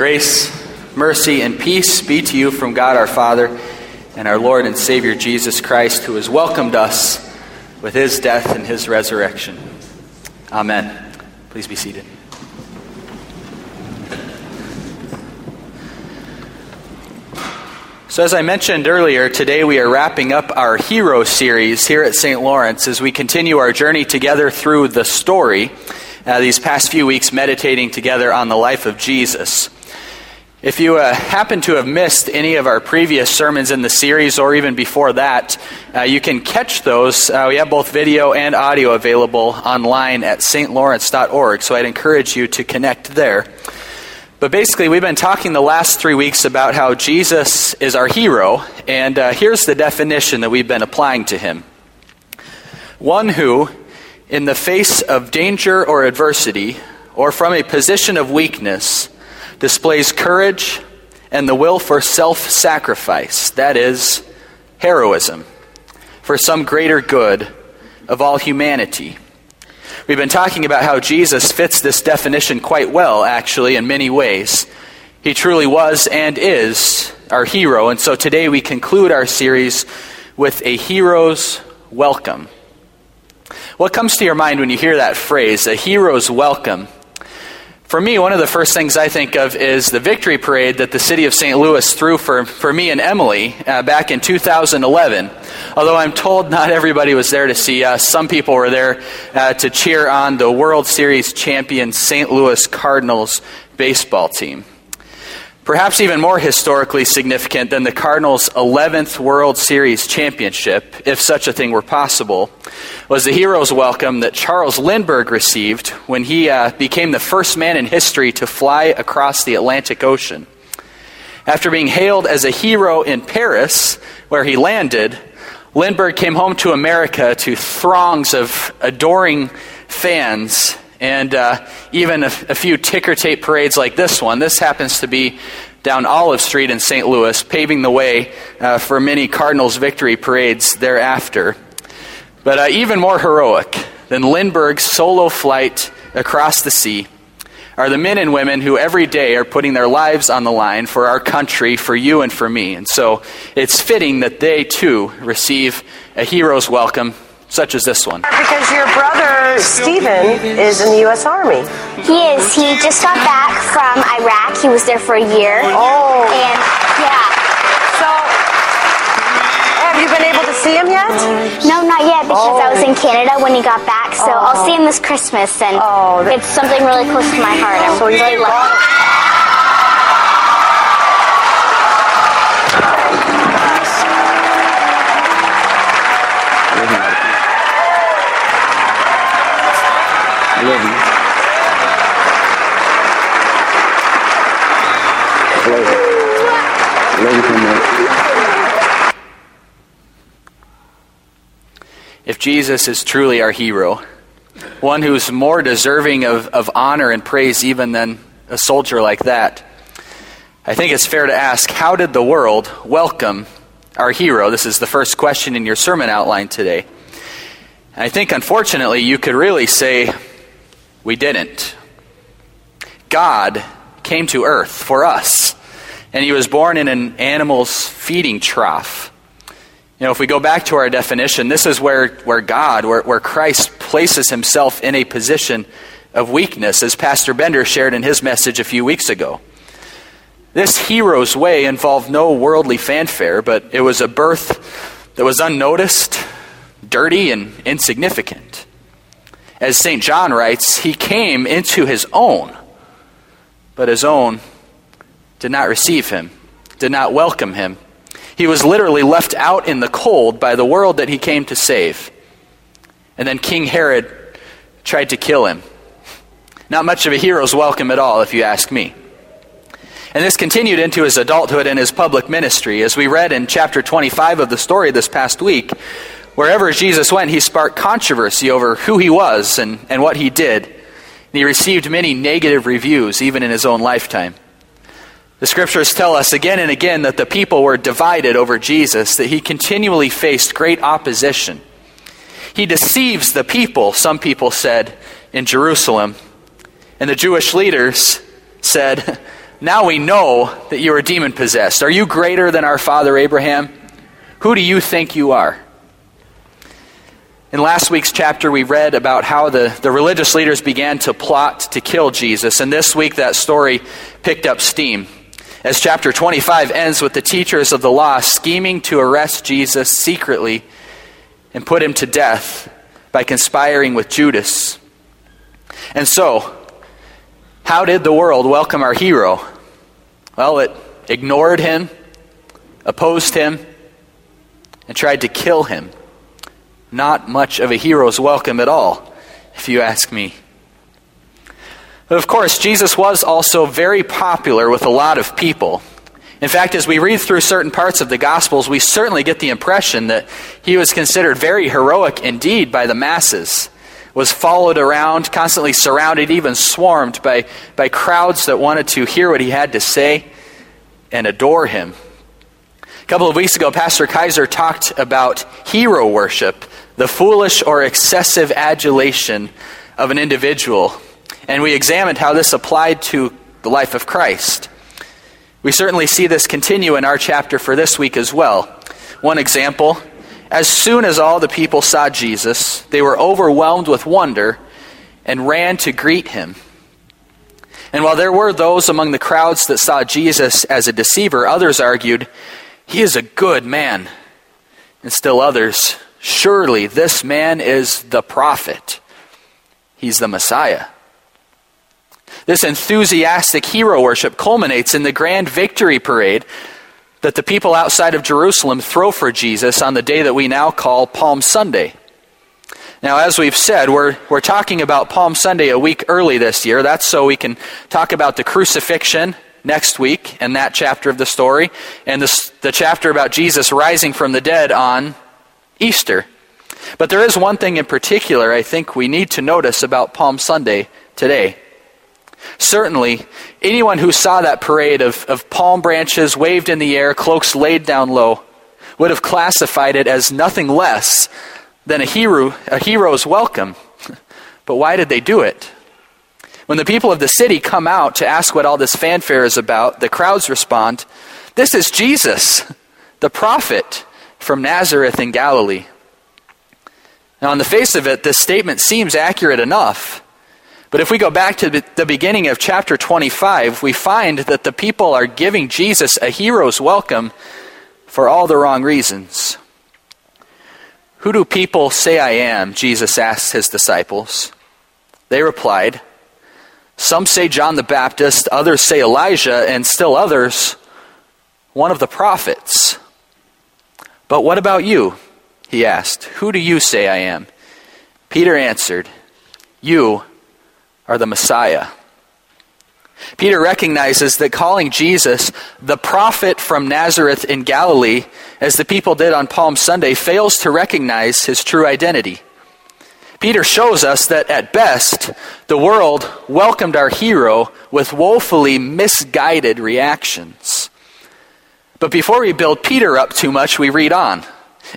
Grace, mercy, and peace be to you from God our Father and our Lord and Savior Jesus Christ, who has welcomed us with his death and his resurrection. Amen. Please be seated. So, as I mentioned earlier, today we are wrapping up our Hero series here at St. Lawrence as we continue our journey together through the story, uh, these past few weeks meditating together on the life of Jesus. If you uh, happen to have missed any of our previous sermons in the series or even before that, uh, you can catch those. Uh, we have both video and audio available online at stlawrence.org, so I'd encourage you to connect there. But basically, we've been talking the last three weeks about how Jesus is our hero, and uh, here's the definition that we've been applying to him one who, in the face of danger or adversity, or from a position of weakness, displays courage and the will for self sacrifice, that is, heroism, for some greater good of all humanity. We've been talking about how Jesus fits this definition quite well, actually, in many ways. He truly was and is our hero, and so today we conclude our series with a hero's welcome. What comes to your mind when you hear that phrase, a hero's welcome? For me, one of the first things I think of is the victory parade that the city of St. Louis threw for, for me and Emily uh, back in 2011. Although I'm told not everybody was there to see us, some people were there uh, to cheer on the World Series champion St. Louis Cardinals baseball team. Perhaps even more historically significant than the Cardinals' 11th World Series championship, if such a thing were possible, was the hero's welcome that Charles Lindbergh received when he uh, became the first man in history to fly across the Atlantic Ocean. After being hailed as a hero in Paris, where he landed, Lindbergh came home to America to throngs of adoring fans and uh, even a, a, few ticker tape parades like this one. This happens to be down Olive Street in St. Louis, paving the way uh, for many Cardinals victory parades thereafter. But uh, even more heroic than Lindbergh's solo flight across the sea are the men and women who every day are putting their lives on the line for our country, for you and for me. And so it's fitting that they too receive a hero's welcome such as this one. Because your brother, Stephen, is in the U.S. Army. He is. He just got back from Iraq. He was there for a year. Oh. And, yeah. So, have you been able to see him yet? No, not yet, because oh. I was in oh. Canada when he got back. So oh. I'll see him this Christmas, and oh, it's something really close to my heart. I'm so really lucky. Jesus is truly our hero, one who's more deserving of, of honor and praise even than a soldier like that, I think it's fair to ask how did the world welcome our hero? This is the first question in your sermon outline today. And I think, unfortunately, you could really say we didn't. God came to earth for us, and he was born in an animal's feeding trough. You know, if we go back to our definition, this is where, where God, where, where Christ places himself in a position of weakness, as Pastor Bender shared in his message a few weeks ago. This hero's way involved no worldly fanfare, but it was a birth that was unnoticed, dirty, and insignificant. As St. John writes, he came into his own, but his own did not receive him, did not welcome him. He was literally left out in the cold by the world that he came to save. And then King Herod tried to kill him. Not much of a hero's welcome at all, if you ask me. And this continued into his adulthood and his public ministry. As we read in chapter 25 of the story this past week, wherever Jesus went, he sparked controversy over who he was and, and what he did. And he received many negative reviews, even in his own lifetime. The scriptures tell us again and again that the people were divided over Jesus, that he continually faced great opposition. He deceives the people, some people said, in Jerusalem. And the Jewish leaders said, now we know that you are demon possessed. Are you greater than our father Abraham? Who do you think you are? In last week's chapter, we read about how the, the religious leaders began to plot to kill Jesus. And this week, that story picked up steam. As chapter 25 ends with the teachers of the law scheming to arrest Jesus secretly and put him to death by conspiring with Judas. And so, how did the world welcome our hero? Well, it ignored him, opposed him, and tried to kill him. Not much of a hero's welcome at all, if you ask me. But of course, Jesus was also very popular with a lot of people. In fact, as we read through certain parts of the Gospels, we certainly get the impression that he was considered very heroic indeed by the masses, was followed around, constantly surrounded, even swarmed by, by crowds that wanted to hear what he had to say and adore him. A couple of weeks ago, Pastor Kaiser talked about hero worship, the foolish or excessive adulation of an individual and we examined how this applied to the life of Christ. We certainly see this continue in our chapter for this week as well. One example as soon as all the people saw Jesus, they were overwhelmed with wonder and ran to greet him. And while there were those among the crowds that saw Jesus as a deceiver, others argued, He is a good man. And still others, Surely this man is the prophet. He's the Messiah. This enthusiastic hero worship culminates in the grand victory parade that the people outside of Jerusalem throw for Jesus on the day that we now call Palm Sunday. Now, as we've said, we're, we're talking about Palm Sunday a week early this year. That's so we can talk about the crucifixion next week and that chapter of the story, and the, the chapter about Jesus rising from the dead on Easter. But there is one thing in particular I think we need to notice about Palm Sunday today. Certainly, anyone who saw that parade of, of palm branches waved in the air, cloaks laid down low, would have classified it as nothing less than a hero, a hero's welcome. But why did they do it? When the people of the city come out to ask what all this fanfare is about, the crowds respond, This is Jesus, the prophet from Nazareth in Galilee. Now, on the face of it, this statement seems accurate enough. But if we go back to the beginning of chapter 25, we find that the people are giving Jesus a hero's welcome for all the wrong reasons. Who do people say I am? Jesus asked his disciples. They replied, Some say John the Baptist, others say Elijah, and still others, one of the prophets. But what about you? He asked, Who do you say I am? Peter answered, You are the Messiah. Peter recognizes that calling Jesus the prophet from Nazareth in Galilee, as the people did on Palm Sunday, fails to recognize his true identity. Peter shows us that at best, the world welcomed our hero with woefully misguided reactions. But before we build Peter up too much, we read on.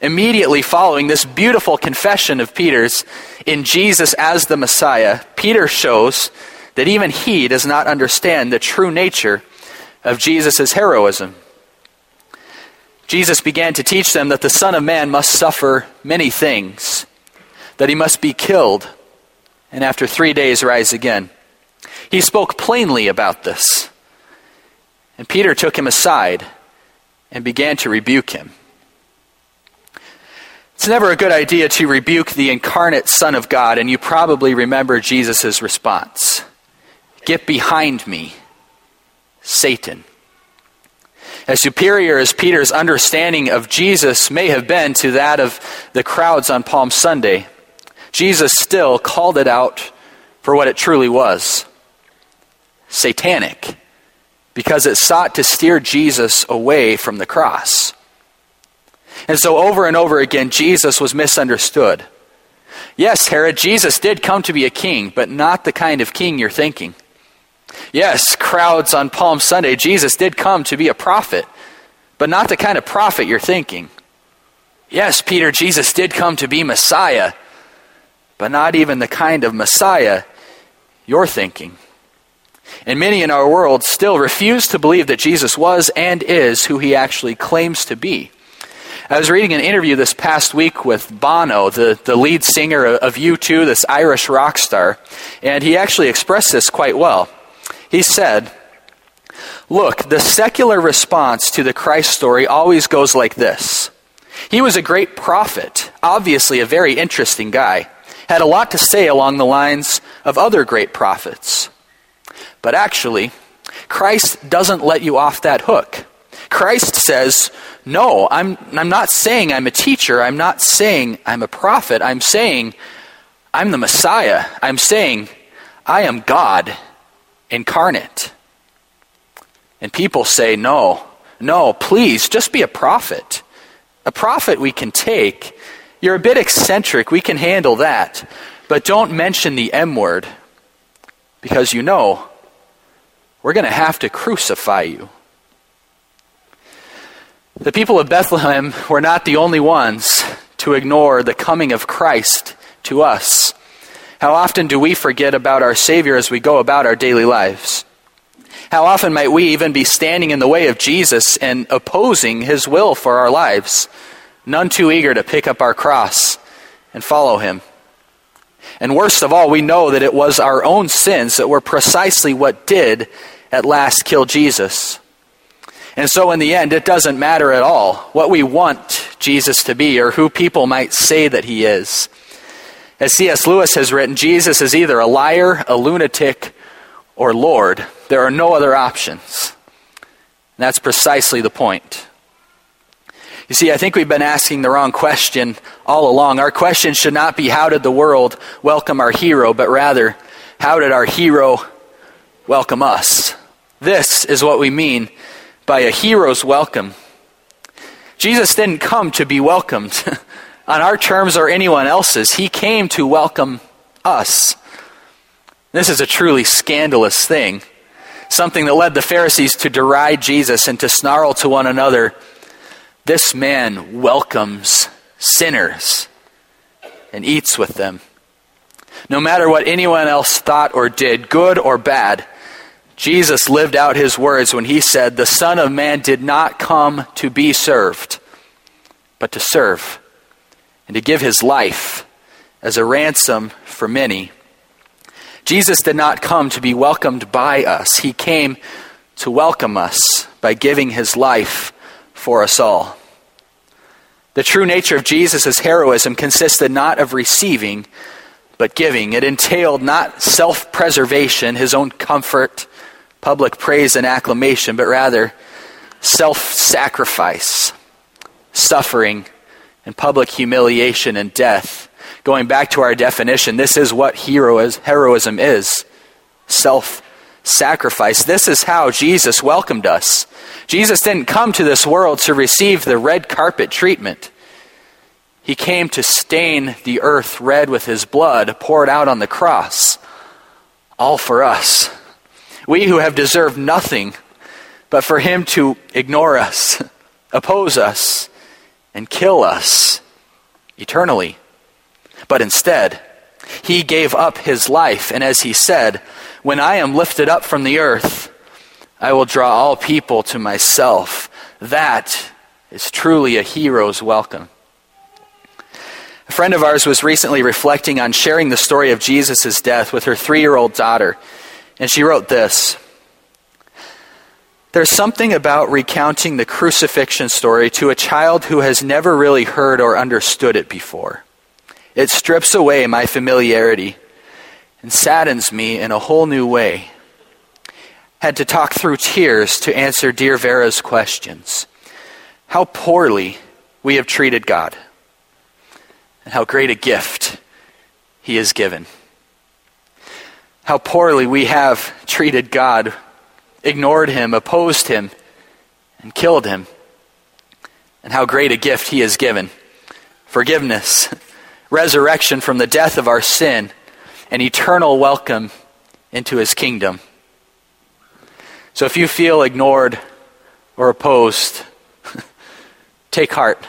Immediately following this beautiful confession of Peter's in Jesus as the Messiah, Peter shows that even he does not understand the true nature of Jesus' heroism. Jesus began to teach them that the Son of Man must suffer many things, that he must be killed, and after three days rise again. He spoke plainly about this. And Peter took him aside and began to rebuke him. It's never a good idea to rebuke the incarnate Son of God, and you probably remember Jesus' response Get behind me, Satan. As superior as Peter's understanding of Jesus may have been to that of the crowds on Palm Sunday, Jesus still called it out for what it truly was satanic, because it sought to steer Jesus away from the cross. And so, over and over again, Jesus was misunderstood. Yes, Herod, Jesus did come to be a king, but not the kind of king you're thinking. Yes, crowds on Palm Sunday, Jesus did come to be a prophet, but not the kind of prophet you're thinking. Yes, Peter, Jesus did come to be Messiah, but not even the kind of Messiah you're thinking. And many in our world still refuse to believe that Jesus was and is who he actually claims to be. I was reading an interview this past week with Bono, the, the lead singer of U2, this Irish rock star, and he actually expressed this quite well. He said, Look, the secular response to the Christ story always goes like this. He was a great prophet, obviously a very interesting guy, had a lot to say along the lines of other great prophets. But actually, Christ doesn't let you off that hook. Christ says, No, I'm, I'm not saying I'm a teacher. I'm not saying I'm a prophet. I'm saying I'm the Messiah. I'm saying I am God incarnate. And people say, No, no, please, just be a prophet. A prophet we can take. You're a bit eccentric. We can handle that. But don't mention the M word because you know we're going to have to crucify you. The people of Bethlehem were not the only ones to ignore the coming of Christ to us. How often do we forget about our Savior as we go about our daily lives? How often might we even be standing in the way of Jesus and opposing his will for our lives, none too eager to pick up our cross and follow him? And worst of all, we know that it was our own sins that were precisely what did at last kill Jesus. And so, in the end, it doesn't matter at all what we want Jesus to be or who people might say that he is. As C.S. Lewis has written, Jesus is either a liar, a lunatic, or Lord. There are no other options. And that's precisely the point. You see, I think we've been asking the wrong question all along. Our question should not be, How did the world welcome our hero? but rather, How did our hero welcome us? This is what we mean by a hero's welcome. Jesus didn't come to be welcomed on our terms or anyone else's, He came to welcome us. This is a truly scandalous thing, something that led the Pharisees to deride Jesus and to snarl to one another This man welcomes sinners and eats with them. No matter what anyone else thought or did, good or bad, Jesus lived out his words when he said, The Son of Man did not come to be served, but to serve, and to give his life as a ransom for many. Jesus did not come to be welcomed by us, he came to welcome us by giving his life for us all. The true nature of Jesus' heroism consisted not of receiving, but giving. It entailed not self preservation, his own comfort public praise and acclamation, but rather self sacrifice, suffering, and public humiliation and death. Going back to our definition, this is what hero is, heroism is self sacrifice. This is how Jesus welcomed us. Jesus didn't come to this world to receive the red carpet treatment. He came to stain the earth red with his blood poured out on the cross, all for us. We who have deserved nothing but for him to ignore us, oppose us, and kill us eternally. But instead, he gave up his life, and as he said, When I am lifted up from the earth, I will draw all people to myself. That is truly a hero's welcome. A friend of ours was recently reflecting on sharing the story of Jesus' death with her three year old daughter. And she wrote this There's something about recounting the crucifixion story to a child who has never really heard or understood it before. It strips away my familiarity and saddens me in a whole new way. Had to talk through tears to answer dear Vera's questions. How poorly we have treated God, and how great a gift He has given how poorly we have treated God, ignored Him, opposed Him, and killed Him, and how great a gift He has given forgiveness, resurrection from the death of our sin, and eternal welcome into His kingdom. So if you feel ignored or opposed, take heart.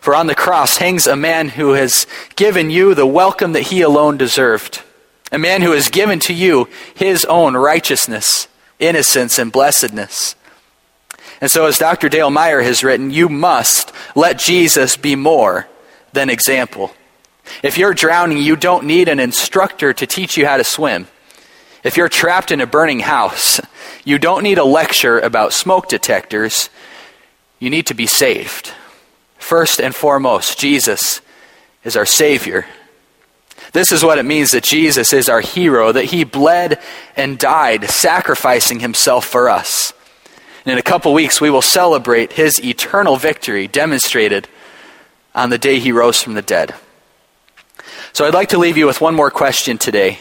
For on the cross hangs a man who has given you the welcome that he alone deserved A man who has given to you his own righteousness, innocence, and blessedness. And so, as Dr. Dale Meyer has written, you must let Jesus be more than example. If you're drowning, you don't need an instructor to teach you how to swim. If you're trapped in a burning house, you don't need a lecture about smoke detectors. You need to be saved. First and foremost, Jesus is our Savior. This is what it means that Jesus is our hero, that he bled and died, sacrificing himself for us. And in a couple weeks, we will celebrate his eternal victory demonstrated on the day he rose from the dead. So I'd like to leave you with one more question today.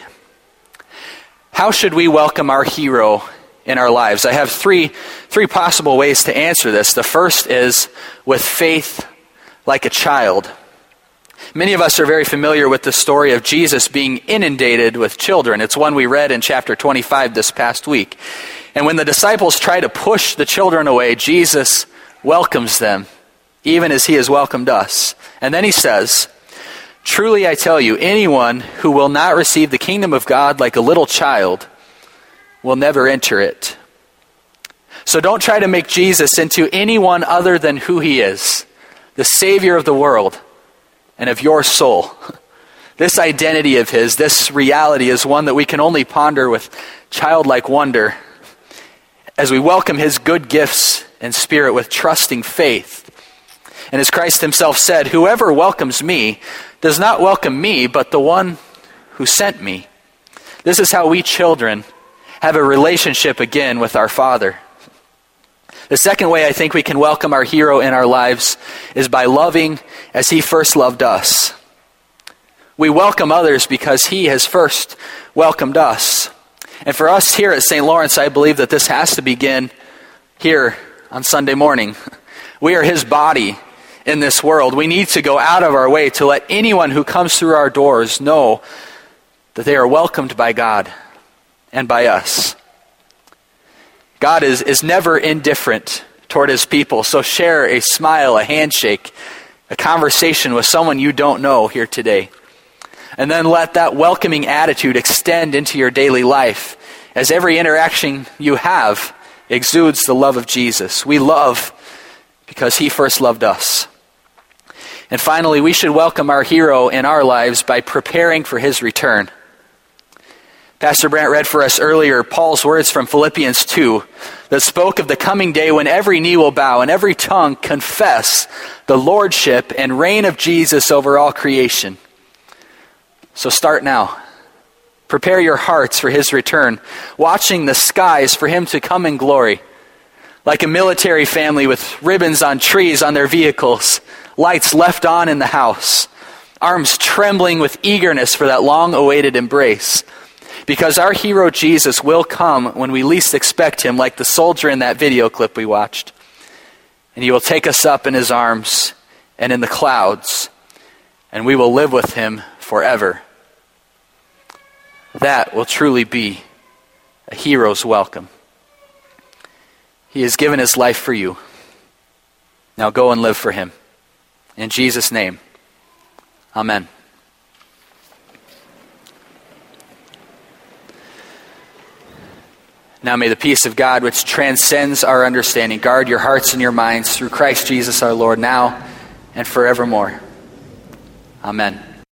How should we welcome our hero in our lives? I have three, three possible ways to answer this. The first is with faith like a child. Many of us are very familiar with the story of Jesus being inundated with children. It's one we read in chapter 25 this past week. And when the disciples try to push the children away, Jesus welcomes them, even as he has welcomed us. And then he says, Truly I tell you, anyone who will not receive the kingdom of God like a little child will never enter it. So don't try to make Jesus into anyone other than who he is the Savior of the world and of your soul. This identity of his, this reality, is one that we can only ponder with childlike wonder as we welcome his good gifts and spirit with trusting faith. And as Christ himself said, Whoever welcomes me does not welcome me, but the one who sent me. This is how we children have a relationship again with our Father. The second way I think we can welcome our hero in our lives is by loving as he first loved us. We welcome others because he has first welcomed us. And for us here at St. Lawrence, I believe that this has to begin here on Sunday morning. We are his body in this world. We need to go out of our way to let anyone who comes through our doors know that they are welcomed by God and by us. God is, is never indifferent toward his people. So share a smile, a handshake, a conversation with someone you don't know here today. And then let that welcoming attitude extend into your daily life as every interaction you have exudes the love of Jesus. We love because he first loved us. And finally, we should welcome our hero in our lives by preparing for his return. Pastor Brant read for us earlier Paul's words from Philippians 2 that spoke of the coming day when every knee will bow and every tongue confess the lordship and reign of Jesus over all creation. So start now. Prepare your hearts for his return, watching the skies for him to come in glory. Like a military family with ribbons on trees on their vehicles, lights left on in the house, arms trembling with eagerness for that long awaited embrace. Because our hero Jesus will come when we least expect him, like the soldier in that video clip we watched. And he will take us up in his arms and in the clouds, and we will live with him forever. That will truly be a hero's welcome. He has given his life for you. Now go and live for him. In Jesus' name, amen. Now may the peace of God, which transcends our understanding, guard your hearts and your minds through Christ Jesus our Lord, now and forevermore. Amen.